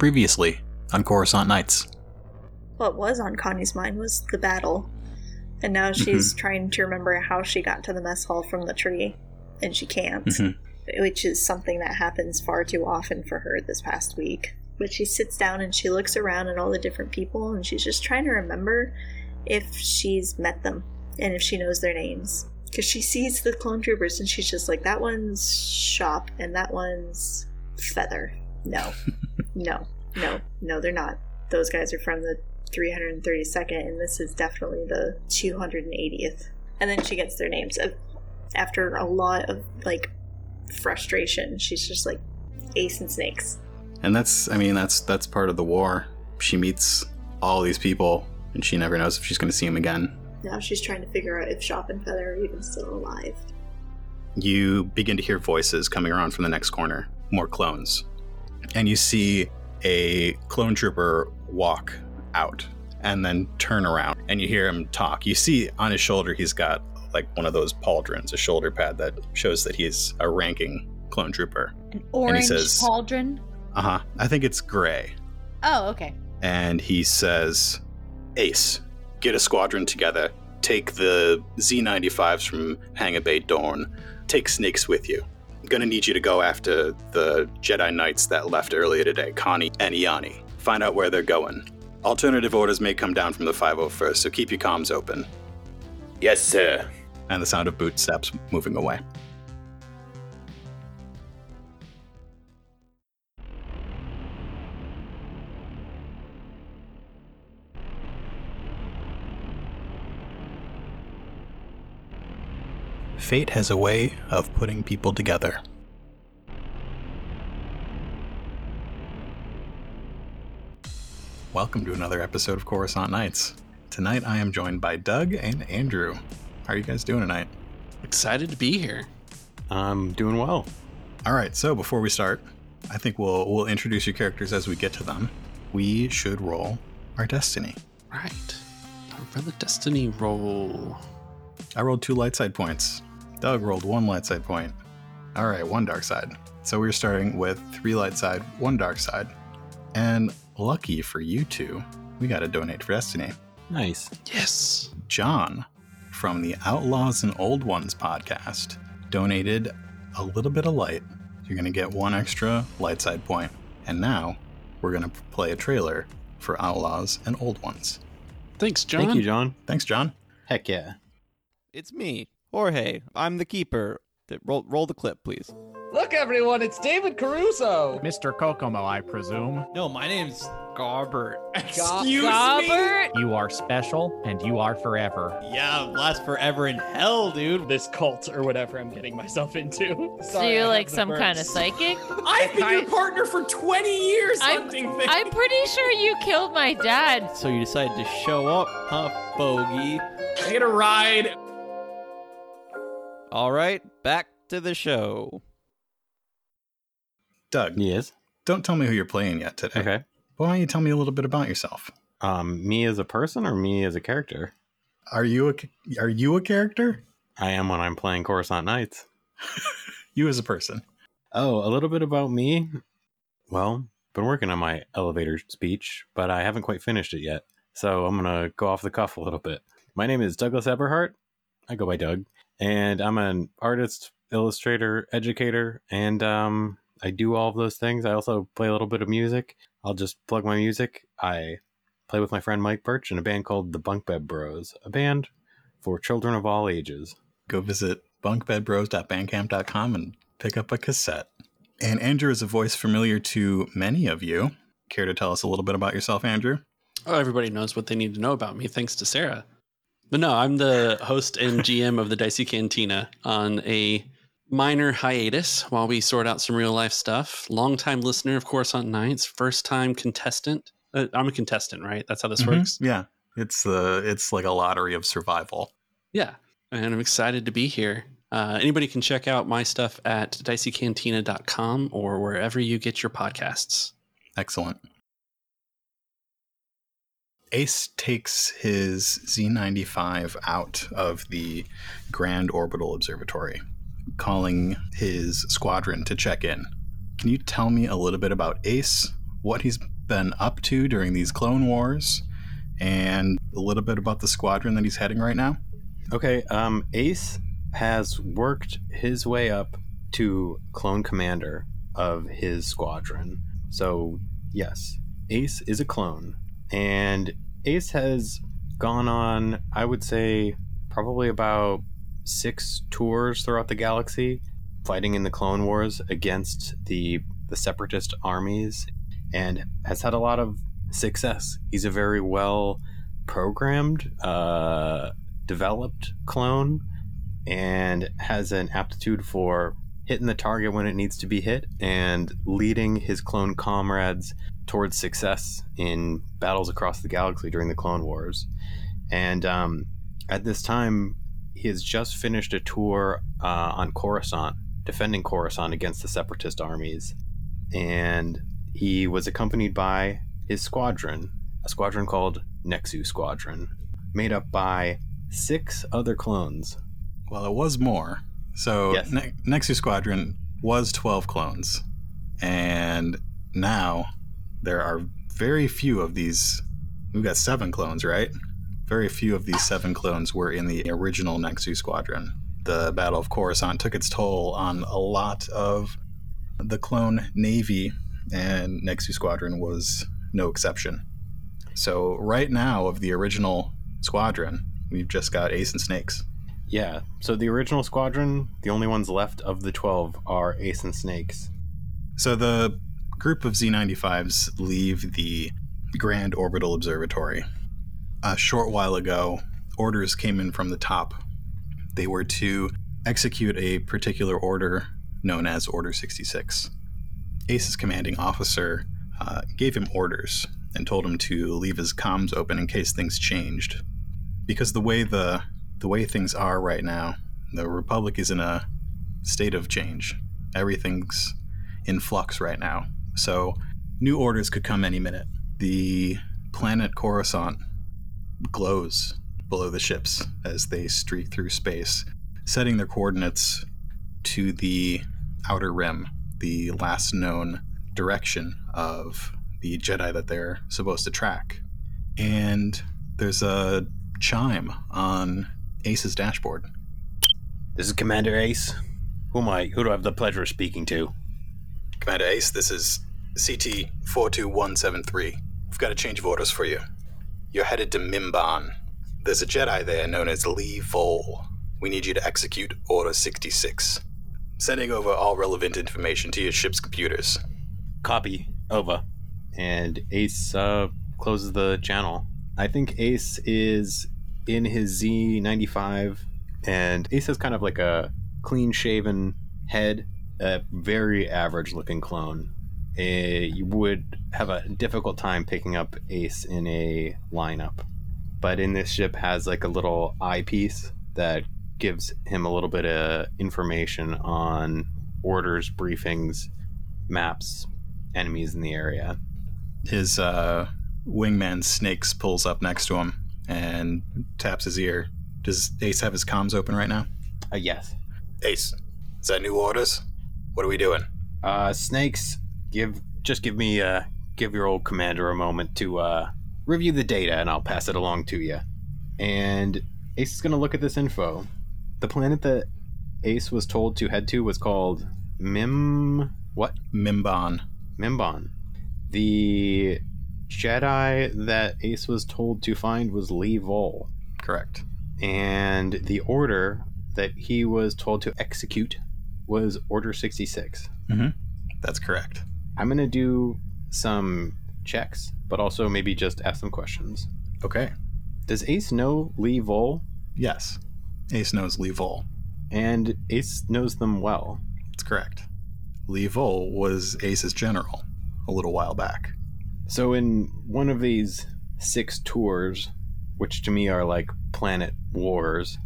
Previously on Coruscant Nights. What was on Connie's mind was the battle. And now she's trying to remember how she got to the mess hall from the tree. And she can't. Mhm. Which is something that happens far too often for her this past week. But she sits down and she looks around at all the different people and she's just trying to remember if she's met them and if she knows their names. Because she sees the clone troopers and she's just like, that one's Shop and that one's Feather. No. no. No. No, they're not. Those guys are from the 332nd and this is definitely the 280th. And then she gets their names. After a lot of, like, frustration, she's just like, Ace and Snakes. And that's, I mean, that's that's part of the war. She meets all these people, and she never knows if she's going to see them again. Now she's trying to figure out if Shop and Feather are even still alive. You begin to hear voices coming around from the next corner, more clones. And you see a clone trooper walk out and then turn around, and you hear him talk. You see on his shoulder, he's got like one of those pauldrons, a shoulder pad that shows that he's a ranking clone trooper. An orange says- pauldron. Uh huh. I think it's gray. Oh, okay. and he says, Ace, get a squadron together. Take the Z95s from Hangar Bay Dawn. Take Snakes with you. I'm gonna need you to go after the Jedi Knights that left earlier today, Connie and Iani. Find out where they're going. Alternative orders may come down from the 501st, so keep your comms open. Yes, sir. And the sound of bootsteps moving away. Fate has a way of putting people together. Welcome to another episode of Coruscant Nights. Tonight I am joined by Doug and Andrew. How are you guys doing tonight? Excited to be here. I'm doing well. All right, so before we start, I think we'll we'll introduce your characters as we get to them. We should roll our destiny. Right. Time for the destiny roll. I rolled two light side points. Doug rolled one light side point. All right, one dark side. So we're starting with three light side, one dark side. And lucky for you two, we got to donate for destiny. Nice. Yes. John from the Outlaws and Old Ones podcast donated a little bit of light. You're going to get one extra light side point. And now we're going to play a trailer for Outlaws and Old Ones. Thanks, John. Thank you, John. Thanks, John. Heck yeah. It's me, Jorge. I'm the keeper. Th- Roll, roll the clip, please. Look, everyone, it's David Caruso. Mr. Kokomo, I presume. No, my name's Garbert. Excuse Robert. You are special and you are forever. Yeah, last forever in hell, dude. This cult or whatever I'm getting myself into. So Sorry, I you're have like the some kind of psychic? I've been your partner for 20 years I'm- hunting things. I'm pretty sure you killed my dad. So you decided to show up, huh, bogey? I get a ride. All right, back to the show. Doug, Yes. don't tell me who you're playing yet today. Okay. Why don't you tell me a little bit about yourself? Um, me as a person or me as a character? Are you a are you a character? I am when I'm playing Coruscant Nights. You as a person. Oh, a little bit about me. Well, been working on my elevator speech, but I haven't quite finished it yet. So I'm gonna go off the cuff a little bit. My name is Douglas Eberhart. I go by Doug, and I'm an artist, illustrator, educator, and um, I do all of those things. I also play a little bit of music. I'll just plug my music. I play with my friend Mike Birch in a band called the Bunk Bed Bros, a band for children of all ages. Go visit bunkbedbros.bandcamp.com and pick up a cassette. And Andrew is a voice familiar to many of you. Care to tell us a little bit about yourself, Andrew? Oh, everybody knows what they need to know about me, thanks to Sarah. But no, I'm the host and GM of the Dicey Cantina on a minor hiatus while we sort out some real life stuff. Longtime listener of course, on Nights, first time contestant. Uh, I'm a contestant, right? That's how this Mhm. works. Yeah. It's uh it's like a lottery of survival. Yeah, and I'm excited to be here. Uh, anybody can check out my stuff at diceycantina.com or wherever you get your podcasts. Excellent. Ace takes his Z95 out of the Grand Orbital Observatory, calling his squadron to check in. Can you tell me a little bit about Ace, what he's been up to during these Clone Wars and a little bit about the squadron that he's heading right now. Okay, um, Ace has worked his way up to clone commander of his squadron. So, yes, Ace is a clone. And Ace has gone on, I would say, probably about six tours throughout the galaxy, fighting in the Clone Wars against the, the separatist armies, and has had a lot of success. He's a very well programmed, uh, developed clone and has an aptitude for hitting the target when it needs to be hit and leading his clone comrades towards success in battles across the galaxy during the Clone Wars. And um, at this time, he has just finished a tour uh, on Coruscant, defending Coruscant against the separatist armies. And he was accompanied by his squadron, a squadron called Nexu Squadron, made up by six other clones. Well, it was more. So Yes. ne- Nexus Squadron was 12 clones. And now there are very few of these. We've got seven clones, right? Very few of these seven clones were in the original Nexu Squadron. The Battle of Coruscant took its toll on a lot of the clone navy, and Nexu Squadron was no exception. So, right now, of the original squadron, we've just got Ace and Snakes. Yeah, so the original squadron, the only ones left of the 12 are Ace and Snakes. So the group of Z95s leave the Grand Orbital Observatory. A short while ago, orders came in from the top. They were to execute a particular order known as Order 66. Ace's commanding officer uh, gave him orders and told him to leave his comms open in case things changed. Because the way the the way things are right now, the Republic is in a state of change. Everything's in flux right now. So new orders could come any minute. The planet Coruscant glows below the ships as they streak through space, setting their coordinates to the outer rim, the last known direction of the Jedi that they're supposed to track. And there's a chime on Ace's dashboard. This is Commander Ace. Who am I? Who do I have the pleasure of speaking to? Commander Ace, this is CT 42173. We've got a change of orders for you. You're headed to Mimban. There's a Jedi there known as Lee Vol. We need you to execute Order 66. Sending over all relevant information to your ship's computers. Copy. Over. And Ace uh, closes the channel. I think Ace is in his Z95, and Ace has kind of like a clean shaven head, a very average looking clone. Eh, you would have a difficult time picking up Ace in a lineup. But in this ship has like a little eyepiece that gives him a little bit of information on orders, briefings, maps, enemies in the area. His uh, wingman Snakes pulls up next to him and taps his ear. Does Ace have his comms open right now? Uh, yes. Ace, is that new orders? What are we doing? Uh, snakes, give just give me uh give your old commander a moment to uh review the data, and I'll pass it along to you. And Ace is gonna look at this info. The planet that Ace was told to head to was called Mim. What? Mimban. Mimban. The Jedi that Ace was told to find was Lee Vol. Correct. And the order that he was told to execute was Order 66. Mm-hmm. That's correct. I'm going to do some checks, but also maybe just ask some questions. Okay. Does Ace know Lee Vol? Yes. Ace knows Lee Vol. And Ace knows them well. That's correct. Lee Vol was Ace's general a little while back. So, in one of these six tours, which to me are like planet wars,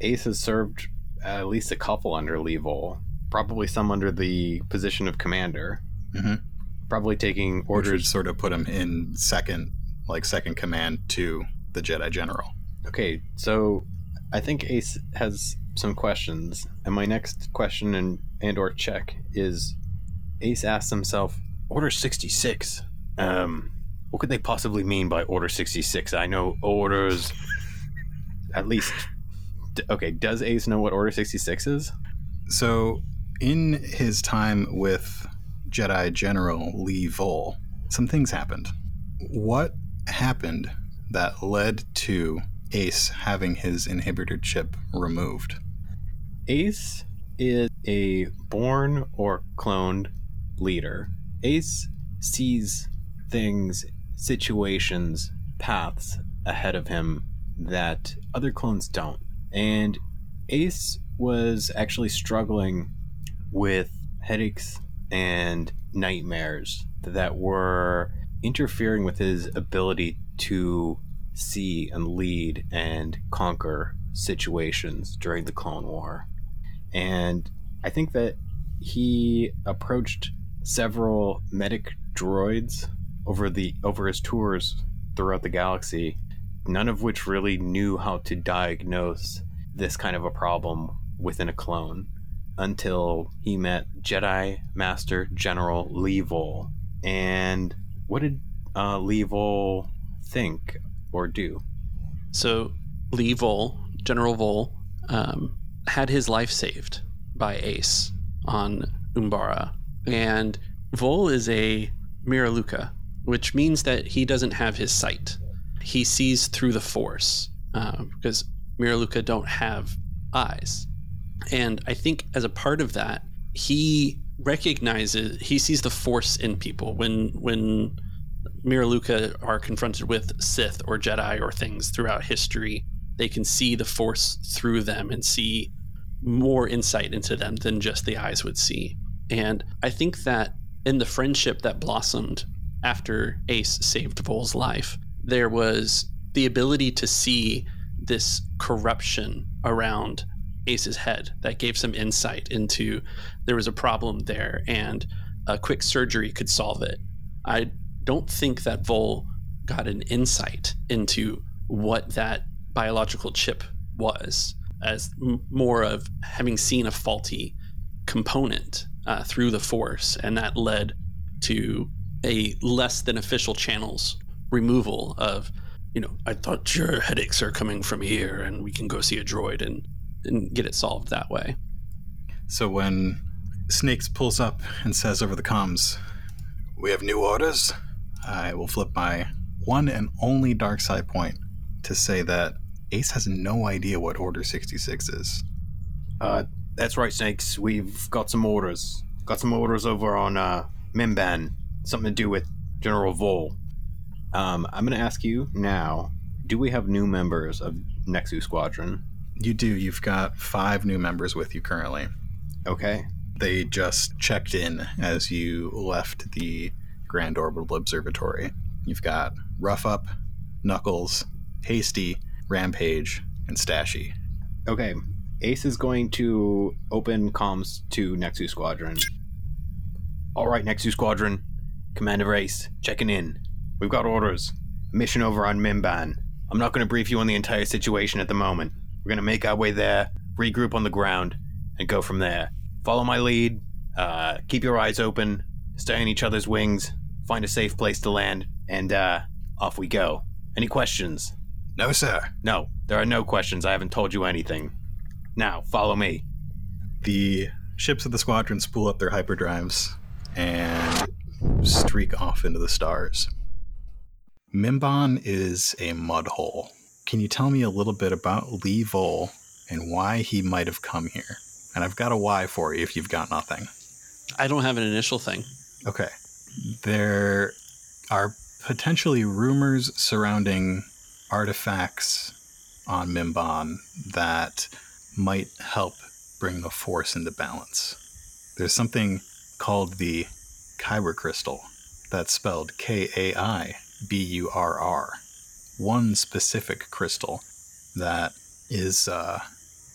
Ace has served at least a couple under Lee Vol, probably some under the position of commander, Mhm. probably taking orders. sort of put him in second, like second command to the Jedi General. Okay, so I think Ace has some questions, and my next question and and or check is, Ace asks himself, Order 66. Um, what could they possibly mean by Order 66? I know orders. At least. Okay, does Ace know what Order 66 is? So, in his time with Jedi General Lee Vol, some things happened. What happened that led to Ace having his inhibitor chip removed? Ace is a born or cloned leader. Ace sees things, situations, paths ahead of him that other clones don't. And Ace was actually struggling with headaches and nightmares that were interfering with his ability to see and lead and conquer situations during the Clone War. And I think that he approached several medic droids over the over his tours throughout the galaxy, none of which really knew how to diagnose this kind of a problem within a clone until he met Jedi Master General Lee Vol. And what did uh, Lee Vol think or do? So Lee Vol, General Vol, um, had his life saved by Ace on Umbara. And Vol is a Miraluka, which means that he doesn't have his sight. He sees through the force uh, because Miraluka don't have eyes. And I think as a part of that, he recognizes he sees the force in people when when Miraluka are confronted with Sith or Jedi or things throughout history, they can see the Force through them and see more insight into them than just the eyes would see. And I think that in the friendship that blossomed after Ace saved Vol's life, there was the ability to see this corruption around Ace's head that gave some insight into there was a problem there and a quick surgery could solve it. I don't think that Vol got an insight into what that biological chip was, as m- more of having seen a faulty component uh, through the Force, and that led to a less than official channels removal of, you know, I thought your headaches are coming from here, and we can go see a droid and and get it solved that way. So when Snakes pulls up and says over the comms, "We have new orders," I will flip my one and only dark side point to say that Ace has no idea what Order 66 is. Uh, that's right, Snakes. We've got some orders. Got some orders over on uh, Mimban. Something to do with General Vol. Um, I'm going to ask you now do we have new members of Nexu Squadron? You do. You've got five new members with you currently. Okay. They just checked in as you left the Grand Orbital Observatory. You've got Rough Up, Knuckles, Hasty, Rampage, and Stashy. Okay. Ace is going to open comms to Nexu Squadron. All right, Nexu Squadron. Commander Ace, checking in. We've got orders. Mission over on Mimban. I'm not going to brief you on the entire situation at the moment. We're going to make our way there, regroup on the ground, and go from there. Follow my lead. Uh, keep your eyes open. Stay on each other's wings. Find a safe place to land, and uh, off we go. Any questions? No, sir. No, there are no questions. I haven't told you anything. Now, follow me. The ships of the squadron spool up their hyperdrives and streak off into the stars. Mimban is a mud hole. Can you tell me a little bit about Lee Vol and why he might have come here? And I've got a why for you if you've got nothing. I don't have an initial thing. Okay. There are potentially rumors surrounding artifacts on Mimban that might help bring the force into balance. There's something called the Kaiburr crystal that's spelled K A I B U R R. One specific crystal that is uh,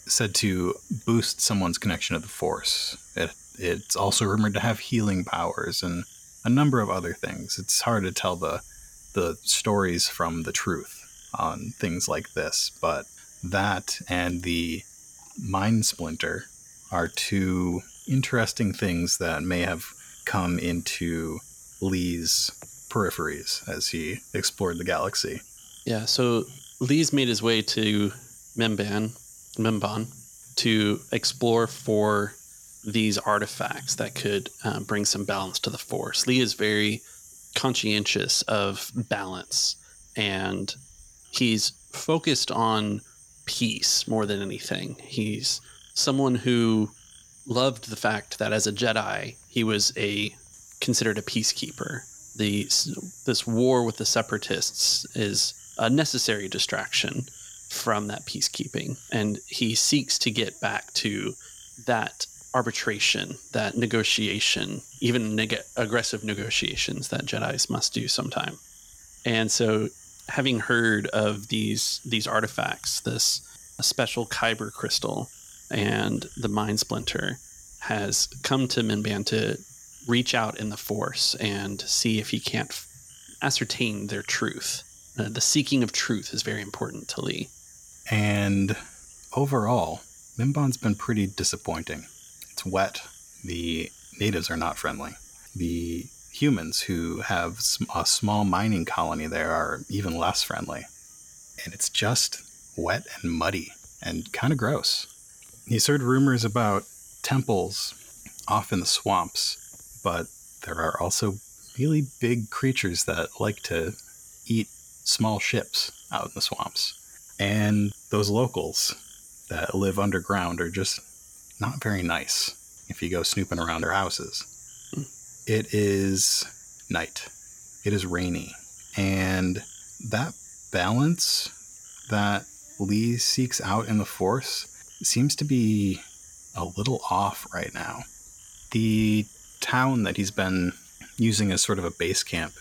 said to boost someone's connection to the force. It, it's also rumored to have healing powers and a number of other things. It's hard to tell the the stories from the truth on things like this, but that and the mind splinter are two interesting things that may have come into Lee's peripheries as he explored the galaxy. Yeah, so Lee's made his way to Mimban, Mimban to explore for these artifacts that could uh, bring some balance to the Force. Lee is very conscientious of balance and he's focused on peace more than anything. He's someone who loved the fact that as a Jedi, he was a considered a peacekeeper. The this war with the separatists is a necessary distraction from that peacekeeping, and he seeks to get back to that arbitration, that negotiation, even neg- aggressive negotiations that Jedi's must do sometime. And so, having heard of these these artifacts, this special Kaiburr crystal and the Mind Splinter, has come to Mimban to reach out in the Force and see if he can't f- ascertain their truth. Uh, the seeking of truth is very important to Lee. And overall, Mimban's been pretty disappointing. It's wet. The natives are not friendly. The humans who have a small mining colony there are even less friendly. And it's just wet and muddy and kind of gross. He's heard rumors about temples off in the swamps, but there are also really big creatures that like to eat small ships out in the swamps. And those locals that live underground are just not very nice if you go snooping around their houses. It is night. It is rainy. And that balance that Lee seeks out in the Force seems to be a little off right now. The town that he's been using as sort of a base camp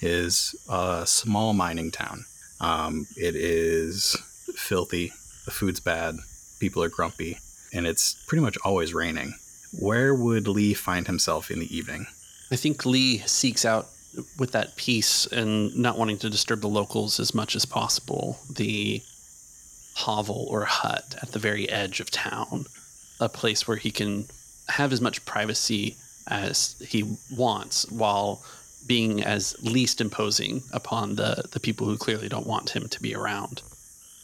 is a small mining town. Um, it is filthy. The food's bad. People are grumpy. And it's pretty much always raining. Where would Lee find himself in the evening? I think Lee seeks out with that peace and not wanting to disturb the locals as much as possible the hovel or hut at the very edge of town, a place where he can have as much privacy as he wants while being as least imposing upon the, the people who clearly don't want him to be around.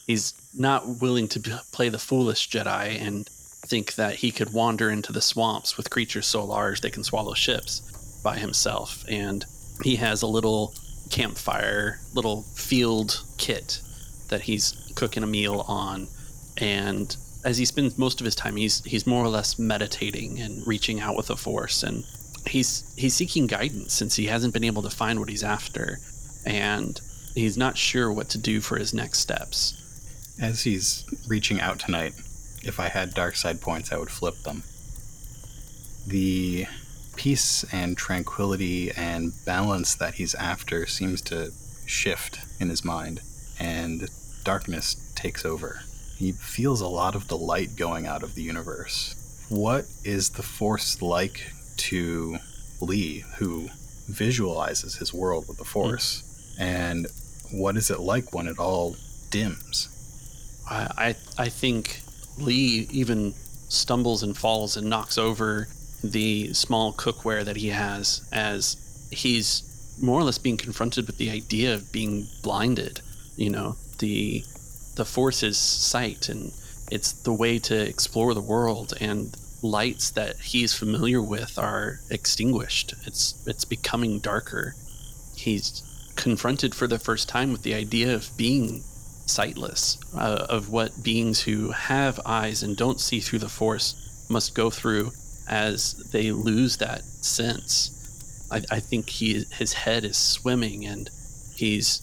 He's not willing to play the foolish Jedi and think that he could wander into the swamps with creatures so large they can swallow ships by himself. And he has a little campfire, little field kit that he's cooking a meal on. And as he spends most of his time, he's he's more or less meditating and reaching out with the force. And he's he's seeking guidance since he hasn't been able to find what he's after. And he's not sure what to do for his next steps. As he's reaching out tonight, if I had dark side points, I would flip them. The peace and tranquility and balance that he's after seems to shift in his mind, and darkness takes over. He feels a lot of the light going out of the universe. What is the Force like to Lee, who visualizes his world with the hmm. Force? And what is it like when it all dims? I, I I think Lee even stumbles and falls and knocks over the small cookware that he has as he's more or less being confronted with the idea of being blinded. You know, the the force is sight and it's the way to explore the world and lights that he's familiar with are extinguished. It's it's becoming darker. He's confronted for the first time with the idea of being sightless, uh, of what beings who have eyes and don't see through the force must go through as they lose that sense. I, I think he his head is swimming and he's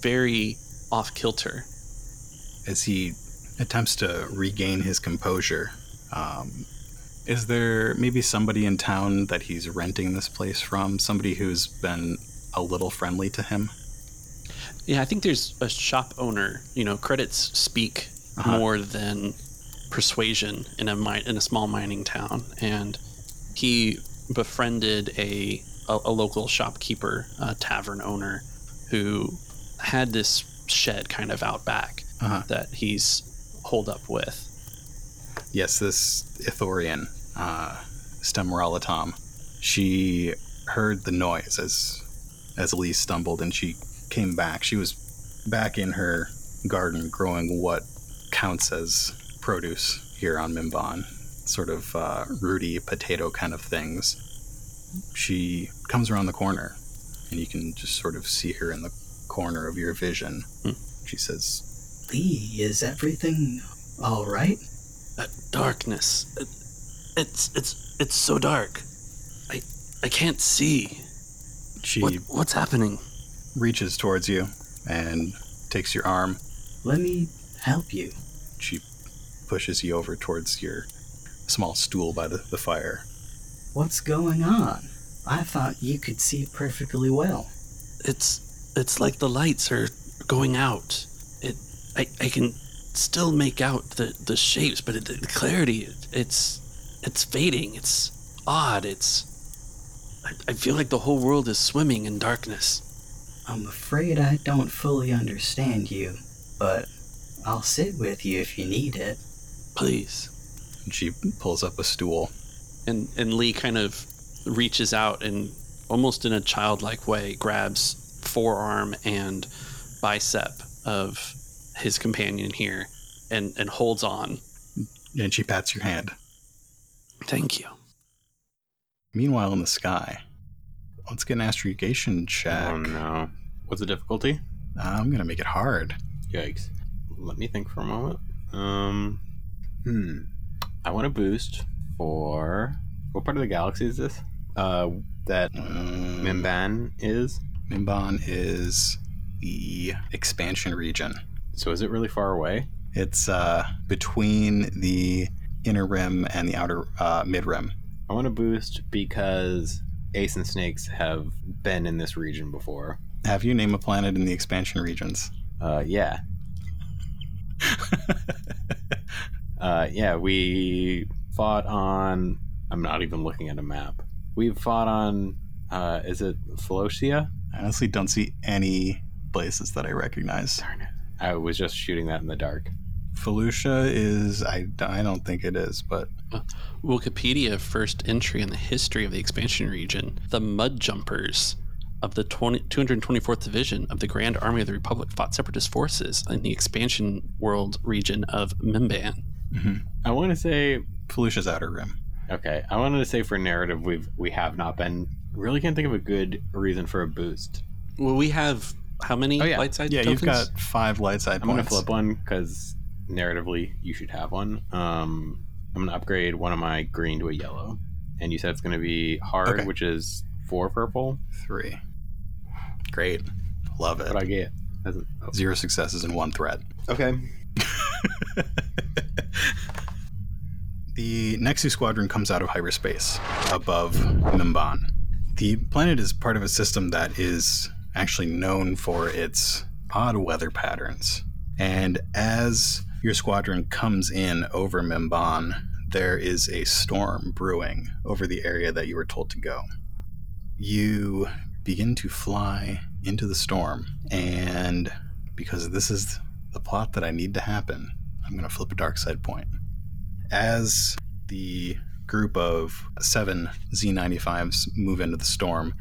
very off kilter. As he attempts to regain his composure, um, is there maybe somebody in town that he's renting this place from? Somebody who's been a little friendly to him? Yeah, I think there's a shop owner. You know, credits speak Uh-huh. more than persuasion in a mi- in a small mining town, and he befriended a a, a local shopkeeper, a tavern owner, who had this shed kind of out back Uh-huh. that he's holed up with. Yes, this Ithorian, uh, Stemoralatom, she heard the noise as as Lee stumbled and she came back. She was back in her garden growing what counts as produce here on Mimban, sort of uh, rooty potato kind of things. She comes around the corner, and you can just sort of see her in the corner of your vision. She says, Lee, is everything all right? That darkness. It, it's it's it's so dark. I I can't see. She What, what's happening? reaches towards you and takes your arm. Let me help you. She pushes you over towards your small stool by the, the fire. What's going on? I thought you could see perfectly well. It's it's like the lights are going out. It I I can still make out the the shapes, but it, the clarity it's it's fading. It's odd. It's I, I feel like the whole world is swimming in darkness. I'm afraid I don't fully understand you, but I'll sit with you if you need it. Please. And she pulls up a stool. And and Lee kind of reaches out and almost in a childlike way grabs forearm and bicep of his companion here and and holds on. And she pats your hand. Thank you. Meanwhile, in the sky, let's get an astrogation check. Oh no. What's the difficulty? I'm gonna make it hard. Yikes. Let me think for a moment. Um, hmm. I want to boost for what part of the galaxy is this? Uh, that Um, Mimban is. Mimban is the expansion region. So is it really far away? It's uh, between the inner rim and the outer uh, mid rim. I want to boost because Ace and Snakes have been in this region before. Have you name a planet in the expansion regions? Uh, yeah. uh, yeah, we fought on. I'm not even looking at a map. We've fought on. Uh, is it Felucia? I honestly don't see any places that I recognize. Darn it. I was just shooting that in the dark. Felucia is. I, I don't think it is, but Wikipedia first entry in the history of the expansion region. The Mud Jumpers of the 20, 224th Division of the Grand Army of the Republic fought separatist forces in the expansion world region of Mimban. Mm-hmm. I want to say Felucia's outer rim. okay. I wanted to say for narrative, we've we have not been. Really can't think of a good reason for a boost. Well, we have how many Oh, yeah. light side Yeah, tokens? you've got five light side I'm gonna flip one because narratively you should have one. Um, I'm gonna upgrade one of my green to a yellow, and you said it's gonna be hard, Okay. which is four purple. Three. Great. Love it. What I get? Doesn't- oh. Zero successes and one threat. Okay. The Nexus Squadron comes out of hyperspace above Mimban. The planet is part of a system that is actually known for its odd weather patterns. And as your squadron comes in over Mimban, there is a storm brewing over the area that you were told to go. You begin to fly into the storm, and because this is the plot that I need to happen, I'm going to flip a dark side point as the group of seven Z95s move into the storm,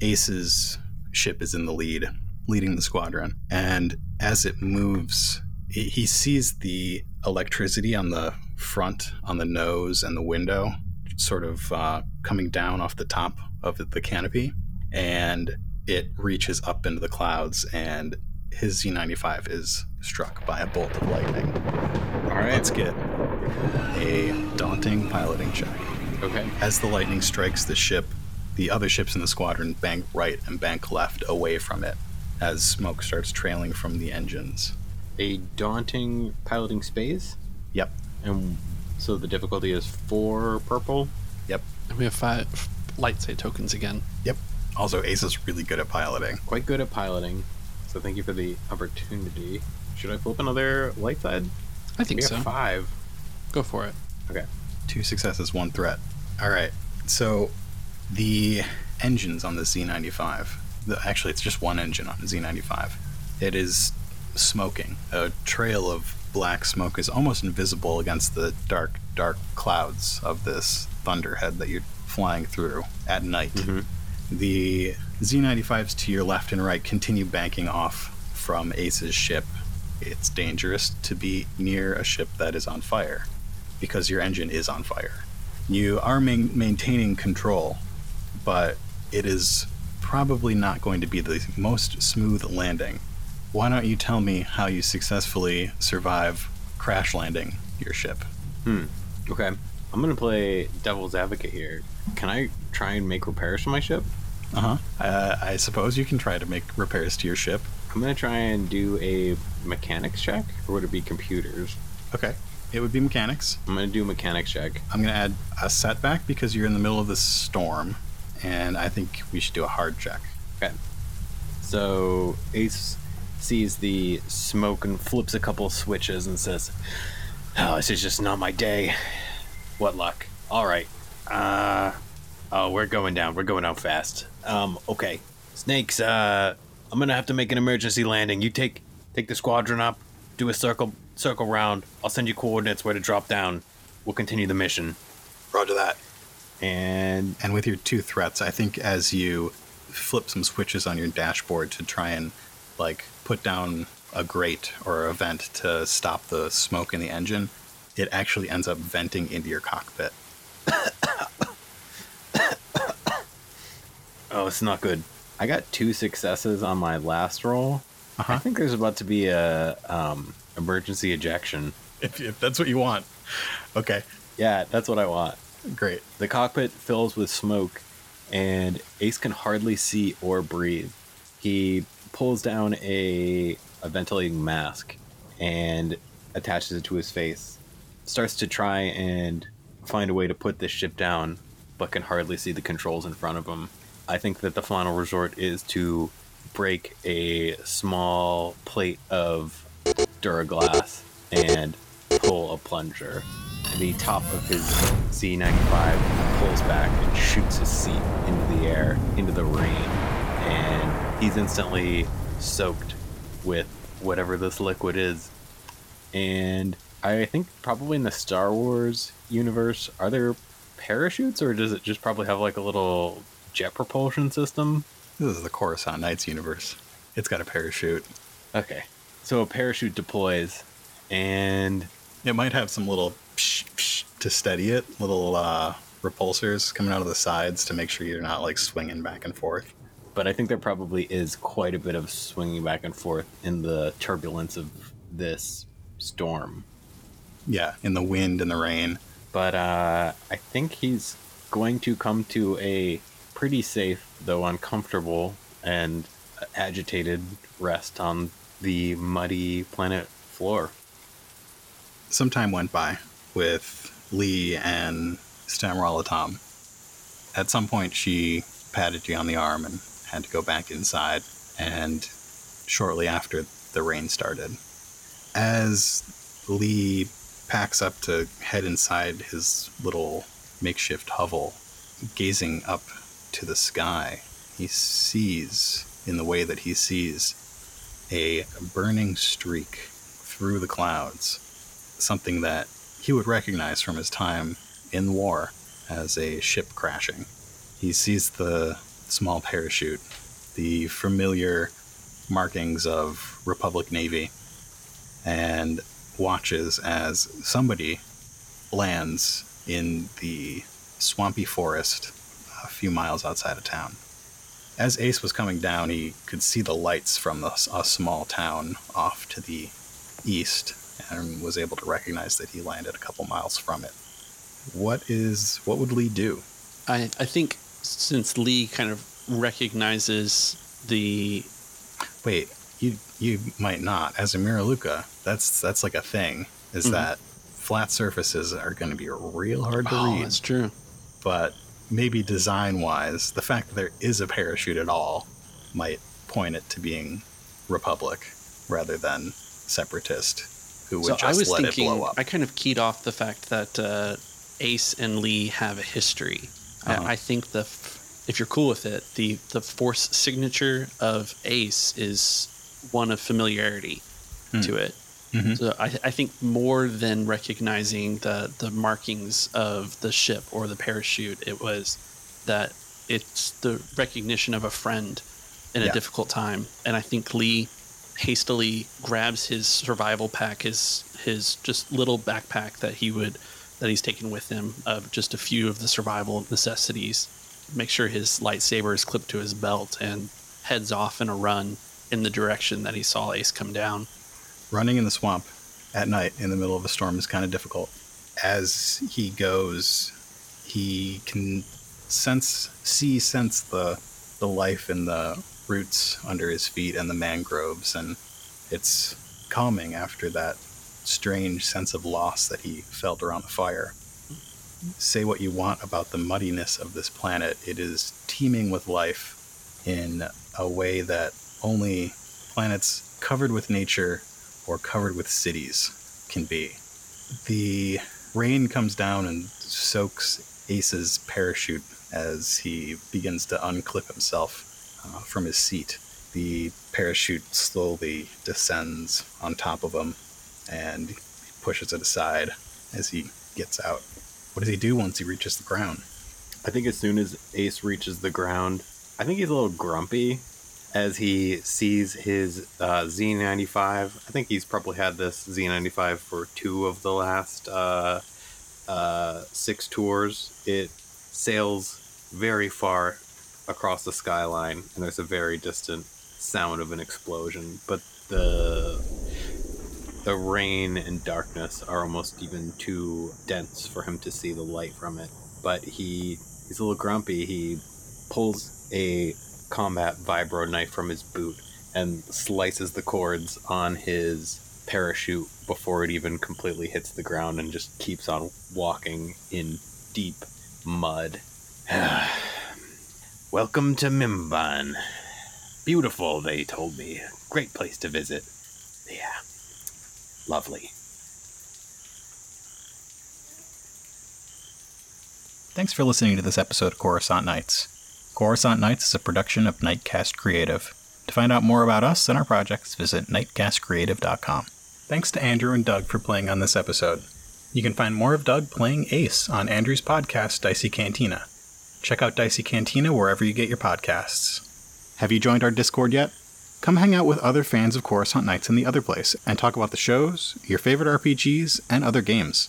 Ace's ship is in the lead, leading the squadron. And as it moves, he sees the electricity on the front, on the nose, and the window sort of uh, coming down off the top of the canopy. And it reaches up into the clouds, and his Z95 is struck by a bolt of lightning. All right, let's get a daunting piloting check. Okay. As the lightning strikes the ship, the other ships in the squadron bank right and bank left away from it as smoke starts trailing from the engines. A daunting piloting space. Yep. And so the difficulty is four purple. Yep. And we have five light side tokens again. Yep. Also, Ace is really good at piloting. Quite good at piloting. So thank you for the opportunity. Should I flip another light side? I think we so. have five. Go for it. Okay. Two successes, one threat. All right. So the engines on the Z95, the, actually, it's just one engine on the Z95. It is smoking. A trail of black smoke is almost invisible against the dark, dark clouds of this thunderhead that you're flying through at night. Mm-hmm. The Z95s to your left and right continue banking off from Ace's ship. It's dangerous to be near a ship that is on fire because your engine is on fire. You are main- maintaining control, but it is probably not going to be the most smooth landing. Why don't you tell me how you successfully survive crash landing your ship? Hmm. Okay. I'm gonna play devil's advocate here. Can I try and make repairs to my ship? Uh-huh. Uh, I suppose you can try to make repairs to your ship. I'm gonna try and do a mechanics check, or would it be computers? Okay. It would be mechanics. I'm gonna do a mechanics check. I'm going to add a setback because you're in the middle of this storm, and I think we should do a hard check. Okay. So Ace sees the smoke and flips a couple switches and says, "Oh, this is just not my day. What luck? All right. Uh, oh, we're going down. We're going down fast. Um, okay. Snakes. Uh, I'm gonna have to make an emergency landing. You take take the squadron up, do a circle circle round. I'll send you coordinates where to drop down. We'll continue the mission. Roger that. And And with your two threats, I think as you flip some switches on your dashboard to try and like put down a grate or a vent to stop the smoke in the engine, it actually ends up venting into your cockpit. Oh, it's not good. I got two successes on my last roll. Uh-huh. I think there's about to be a um, emergency ejection. If, if that's what you want. Okay, Yeah, that's what I want. Great. The cockpit fills with smoke, and Ace can hardly see or breathe. He pulls down a, a ventilating mask and attaches it to his face. Starts to try and find a way to put this ship down, but can hardly see the controls in front of him. I think that the final resort is to break a small plate of Duraglass and pull a plunger. The top of his Z95 pulls back and shoots his seat into the air, into the rain, and he's instantly soaked with whatever this liquid is. And I think probably in the Star Wars universe, are there parachutes or does it just probably have like a little jet propulsion system? This is the Coruscant Nights universe. It's got a parachute. Okay. So a parachute deploys and It might have some little psh, psh to steady it, little uh, repulsors coming out of the sides to make sure you're not like swinging back and forth. but I think there probably is quite a bit of swinging back and forth in the turbulence of this storm. Yeah, in the wind and the rain. But uh, I think he's going to come to a pretty safe, though uncomfortable and agitated rest on the muddy planet floor. Some time went by with Lee and Stamralatom. At some point, she patted you on the arm and had to go back inside, and shortly after, the rain started. As Lee packs up to head inside his little makeshift hovel, gazing up to the sky, he sees, in the way that he sees, a burning streak through the clouds something that he would recognize from his time in war as a ship crashing. He sees the small parachute, the familiar markings of Republic Navy, and watches as somebody lands in the swampy forest a few miles outside of town. As Ace was coming down, he could see the lights from a, small town off to the east and was able to recognize that he landed a couple miles from it. What is what would Lee do? I, I think since Lee kind of recognizes the Wait, you you might not. As a Miraluka, that's that's like a thing. Is Mhm. that flat surfaces are going to be real hard to oh, read. that's true. But maybe design wise, the fact that there is a parachute at all might point it to being Republic rather than separatist, who would So just I was let thinking, it blow up. I kind of keyed off the fact that uh, Ace and Lee have a history. Uh-huh. I, I think the, f- if you're cool with it, the the force signature of Ace is one of familiarity Hmm. to it. Mhm. So I, I think more than recognizing the the markings of the ship or the parachute, it was that it's the recognition of a friend in a difficult time. And I think Lee hastily grabs his survival pack, his his just little backpack that he would that he's taken with him of just a few of the survival necessities. Make sure his lightsaber is clipped to his belt and heads off in a run in the direction that he saw Ace come down. Running in the swamp at night in the middle of a storm is kind of difficult. As he goes, he can sense, see, sense the the life in the roots under his feet and the mangroves, and it's calming after that strange sense of loss that he felt around the fire. Say what you want about the muddiness of this planet, it is teeming with life in a way that only planets covered with nature or covered with cities can be. The rain comes down and soaks Ace's parachute as he begins to unclip himself uh, from his seat. The parachute slowly descends on top of him and he pushes it aside as he gets out. What does he do once he reaches the ground? I think as soon as Ace reaches the ground, I think he's a little grumpy as he sees his uh, Z95. I think he's probably had this Z95 for two of the last uh, uh, six tours. It sails very far across the skyline, and there's a very distant sound of an explosion. But the the rain and darkness are almost even too dense for him to see the light from it. But he he's a little grumpy. He pulls a combat vibro knife from his boot and slices the cords on his parachute before it even completely hits the ground and just keeps on walking in deep mud. Welcome to Mimban. Beautiful, they told me. Great place to visit. Yeah. Lovely. Thanks for listening to this episode of Coruscant Nights. Coruscant Nights is a production of Nightcast Creative. To find out more about us and our projects, visit nightcastcreative.com. Thanks to Andrew and Doug for playing on this episode. You can find more of Doug playing Ace on Andrew's podcast, Dicey Cantina. Check out Dicey Cantina wherever you get your podcasts. Have you joined our Discord yet? Come hang out with other fans of Coruscant Nights in the other place and talk about the shows, your favorite RPGs, and other games.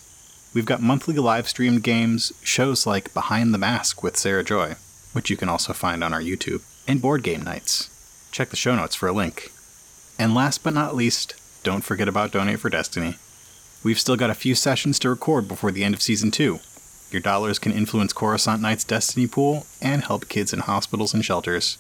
We've got monthly live streamed games, shows like Behind the Mask with Sarah Joy, which you can also find on our YouTube, and board game nights. Check the show notes for a link. And last but not least, don't forget about Donate for Destiny. We've still got a few sessions to record before the end of Season 2. Your dollars can influence Coruscant Nights' Destiny pool and help kids in hospitals and shelters.